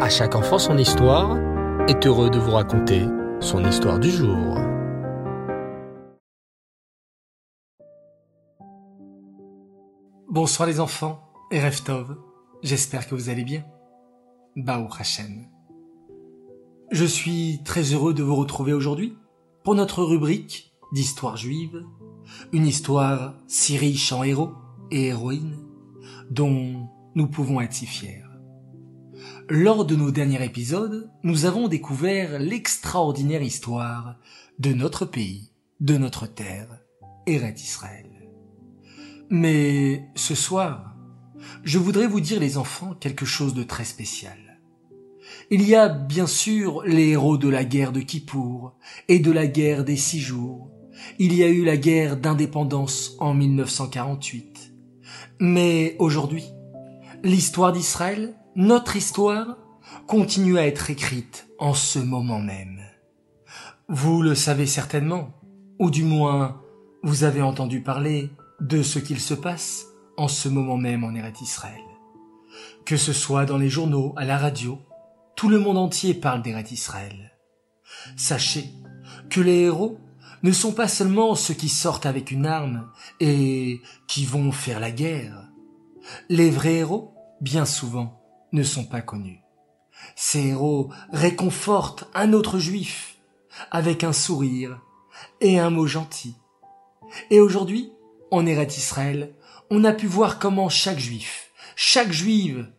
À chaque enfant son histoire est heureux de vous raconter son histoire du jour. Bonsoir les enfants et Reftov, j'espère que vous allez bien. Baou Hashem. Je suis très heureux de vous retrouver aujourd'hui pour notre rubrique d'histoire juive, une histoire si riche en héros et héroïnes dont nous pouvons être si fiers. Lors de nos derniers épisodes, nous avons découvert l'extraordinaire histoire de notre pays, de notre terre, Eret Israël. Mais ce soir, je voudrais vous dire les enfants quelque chose de très spécial. Il y a bien sûr les héros de la guerre de Kippour et de la guerre des six jours. Il y a eu la guerre d'indépendance en 1948. Mais aujourd'hui, l'histoire d'Israël notre histoire continue à être écrite en ce moment même. Vous le savez certainement, ou du moins vous avez entendu parler de ce qu'il se passe en ce moment même en Eretz Israël. Que ce soit dans les journaux, à la radio, tout le monde entier parle d'Eretz Israël. Sachez que les héros ne sont pas seulement ceux qui sortent avec une arme et qui vont faire la guerre. Les vrais héros, bien souvent, ne sont pas connus. Ces héros réconfortent un autre juif avec un sourire et un mot gentil. Et aujourd'hui, en Eret Israël, on a pu voir comment chaque juif, chaque juive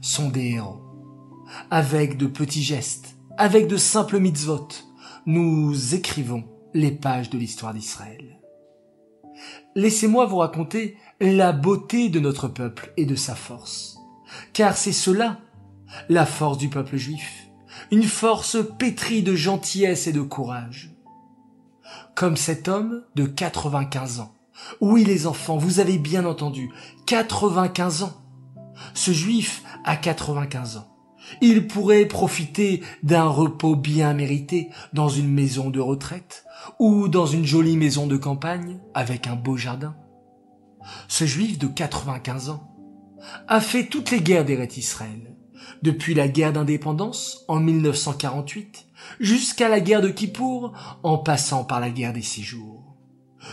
sont des héros. Avec de petits gestes, avec de simples mitzvot, nous écrivons les pages de l'histoire d'Israël. Laissez-moi vous raconter la beauté de notre peuple et de sa force car c'est cela, la force du peuple juif, une force pétrie de gentillesse et de courage. Comme cet homme de 95 ans. Oui les enfants, vous avez bien entendu, 95 ans. Ce juif a 95 ans. Il pourrait profiter d'un repos bien mérité dans une maison de retraite ou dans une jolie maison de campagne avec un beau jardin. Ce juif de 95 ans a fait toutes les guerres d'Eret Israël, depuis la guerre d'indépendance en 1948 jusqu'à la guerre de Kippour en passant par la guerre des six jours.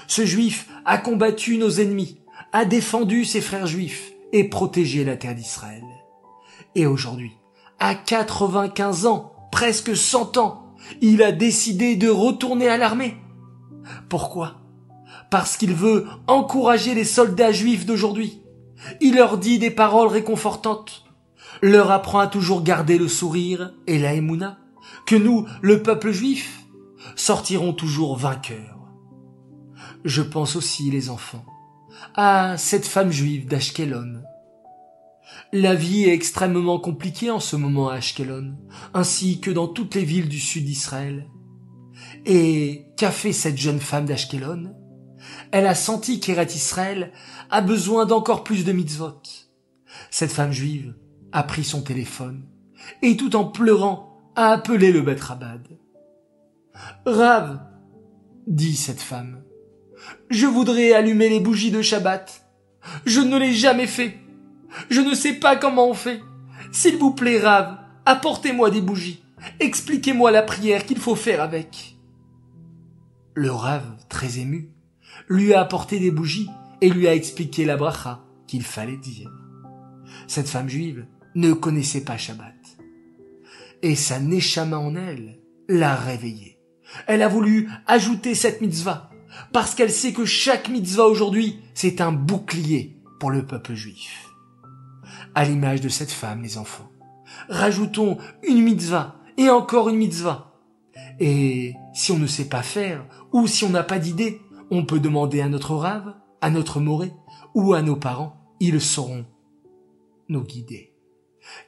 Ce juif a combattu nos ennemis, a défendu ses frères juifs et protégé la terre d'Israël. Et aujourd'hui, à 95 ans, presque 100 ans, il a décidé de retourner à l'armée. Pourquoi? Parce qu'il veut encourager les soldats juifs d'aujourd'hui il leur dit des paroles réconfortantes, leur apprend à toujours garder le sourire et la émouna, que nous, le peuple juif, sortirons toujours vainqueurs. Je pense aussi, les enfants, à cette femme juive d'Ashkelon. La vie est extrêmement compliquée en ce moment à Ashkelon, ainsi que dans toutes les villes du sud d'Israël. Et qu'a fait cette jeune femme d'Ashkelon? Elle a senti qu'Eret Israël a besoin d'encore plus de mitzvot. Cette femme juive a pris son téléphone et tout en pleurant a appelé le Betrabad. Rav, dit cette femme, je voudrais allumer les bougies de Shabbat. Je ne l'ai jamais fait. Je ne sais pas comment on fait. S'il vous plaît, Rav, apportez-moi des bougies. Expliquez-moi la prière qu'il faut faire avec. Le Rav, très ému, lui a apporté des bougies et lui a expliqué la bracha qu'il fallait dire. Cette femme juive ne connaissait pas Shabbat. Et sa neshama en elle l'a réveillée. Elle a voulu ajouter cette mitzvah parce qu'elle sait que chaque mitzvah aujourd'hui, c'est un bouclier pour le peuple juif. À l'image de cette femme, les enfants, rajoutons une mitzvah et encore une mitzvah. Et si on ne sait pas faire ou si on n'a pas d'idée, on peut demander à notre rave à notre morée ou à nos parents, ils sauront nous guider.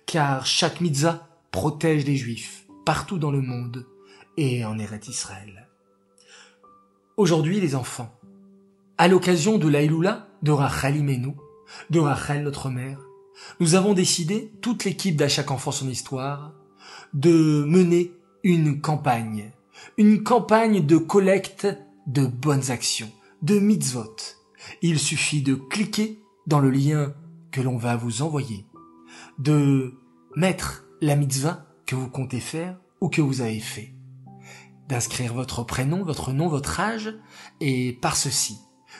Car chaque mitzvah protège les juifs partout dans le monde et en Eret Israël. Aujourd'hui, les enfants, à l'occasion de l'Aïloula de Rachel Imenu, de Rachel notre mère, nous avons décidé, toute l'équipe d'À enfant son histoire, de mener une campagne, une campagne de collecte de bonnes actions, de mitzvot, il suffit de cliquer dans le lien que l'on va vous envoyer, de mettre la mitzvah que vous comptez faire ou que vous avez fait. D'inscrire votre prénom, votre nom, votre âge, et par ceci,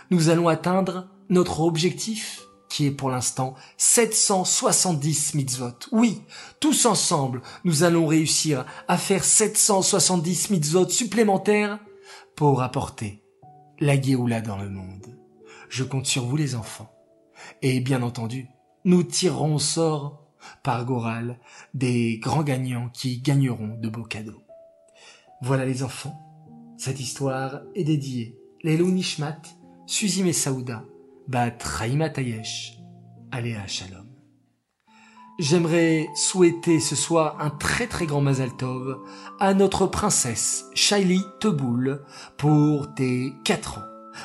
nous allons atteindre notre objectif qui est pour l'instant 770 mitzvot. Oui, tous ensemble, nous allons réussir à faire 770 mitzvot supplémentaires pour apporter la Géoula dans le monde. Je compte sur vous les enfants. Et bien entendu, nous tirerons au sort par Goral des grands gagnants qui gagneront de beaux cadeaux. Voilà les enfants, cette histoire est dédiée Lelou Nishmat, Suzy Messaouda, Bat Raïma Tayesh, Aléa Shalom. J'aimerais souhaiter ce soir un très très grand Mazal Tov à notre princesse Shaili Teboul pour tes 4 ans.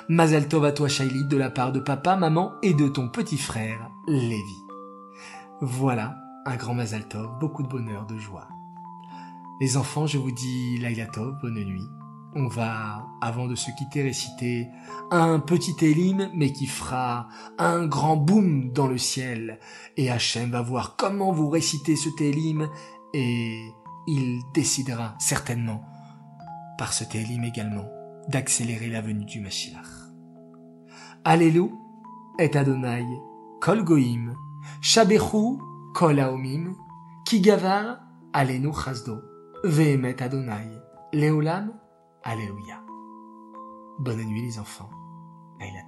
Mazal Tov à toi Shaili de la part de papa, maman et de ton petit frère Lévi. Voilà, un grand Mazal Tov, beaucoup de bonheur, de joie. Les enfants, je vous dis Laila bonne nuit. On va, avant de se quitter, réciter un petit élim, mais qui fera un grand boom dans le ciel. Et Hachem va voir comment vous récitez ce télim, et il décidera certainement, par ce télim également, d'accélérer la venue du Mashiach. Allélu et Adonai, Kol Goïm, Shabechu Kol Haomim, Kigavar Alenu Chazdo, Vehemet Adonai, Leolam, Alléluia. Bonne nuit les enfants. Laila